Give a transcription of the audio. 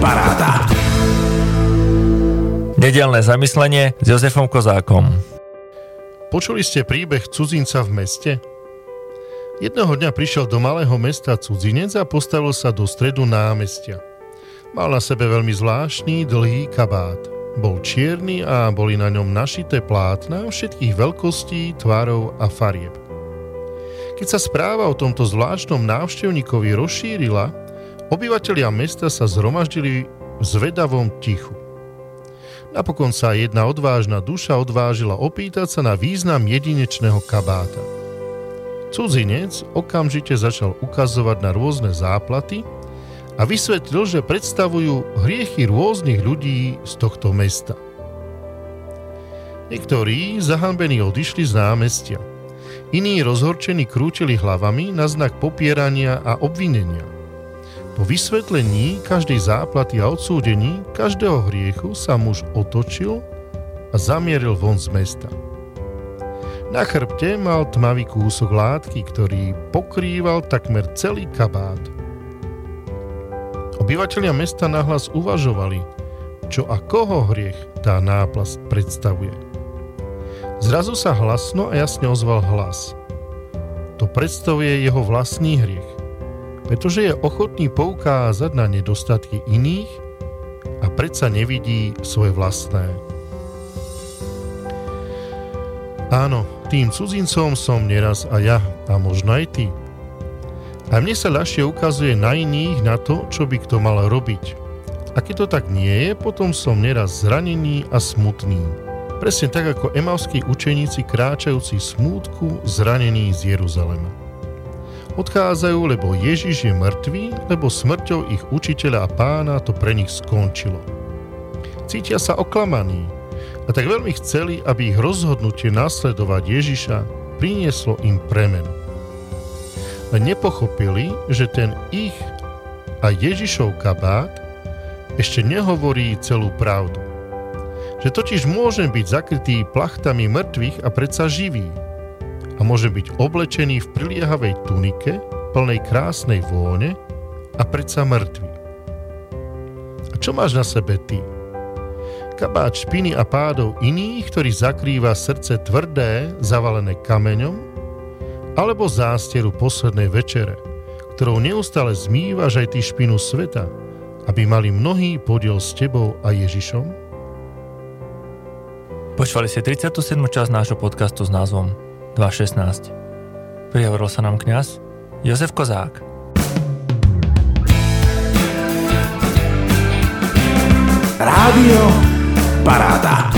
Paráda. Nedelné zamyslenie s Jozefom Kozákom. Počuli ste príbeh cudzinca v meste? Jedného dňa prišiel do malého mesta cudzinec a postavil sa do stredu námestia. Mal na sebe veľmi zvláštny dlhý kabát. Bol čierny a boli na ňom našité plátna všetkých veľkostí, tvárov a farieb. Keď sa správa o tomto zvláštnom návštevníkovi rozšírila, obyvatelia mesta sa zhromaždili v zvedavom tichu. Napokon sa jedna odvážna duša odvážila opýtať sa na význam jedinečného kabáta. Cudzinec okamžite začal ukazovať na rôzne záplaty a vysvetlil, že predstavujú hriechy rôznych ľudí z tohto mesta. Niektorí zahambení odišli z námestia. Iní rozhorčení krútili hlavami na znak popierania a obvinenia – po vysvetlení každej záplaty a odsúdení každého hriechu sa muž otočil a zamieril von z mesta. Na chrbte mal tmavý kúsok látky, ktorý pokrýval takmer celý kabát. Obyvatelia mesta nahlas uvažovali, čo a koho hriech tá náplast predstavuje. Zrazu sa hlasno a jasne ozval hlas. To predstavuje jeho vlastný hriech pretože je ochotný poukázať na nedostatky iných a predsa nevidí svoje vlastné. Áno, tým cudzincom som neraz a ja, a možno aj ty. A mne sa ľahšie ukazuje na iných na to, čo by kto mal robiť. A keď to tak nie je, potom som neraz zranený a smutný. Presne tak ako emavskí učeníci kráčajúci smútku zranení z Jeruzalema. Odchádzajú, lebo Ježiš je mŕtvý, lebo smrťou ich učiteľa a pána to pre nich skončilo. Cítia sa oklamaní a tak veľmi chceli, aby ich rozhodnutie nasledovať Ježiša prinieslo im premenu. Len nepochopili, že ten ich a Ježišov kabát ešte nehovorí celú pravdu. Že totiž môžem byť zakrytý plachtami mŕtvych a predsa živý – môže byť oblečený v priliehavej tunike, plnej krásnej vône a predsa mŕtvy. A čo máš na sebe ty? Kabát špiny a pádov iných, ktorý zakrýva srdce tvrdé, zavalené kameňom, alebo zástieru poslednej večere, ktorou neustále zmývaš aj ty špinu sveta, aby mali mnohý podiel s tebou a Ježišom? Počúvali ste 37. časť nášho podcastu s názvom 2.16. Prihovoril sa nám kňaz Jozef Kozák. Rádio Paráda.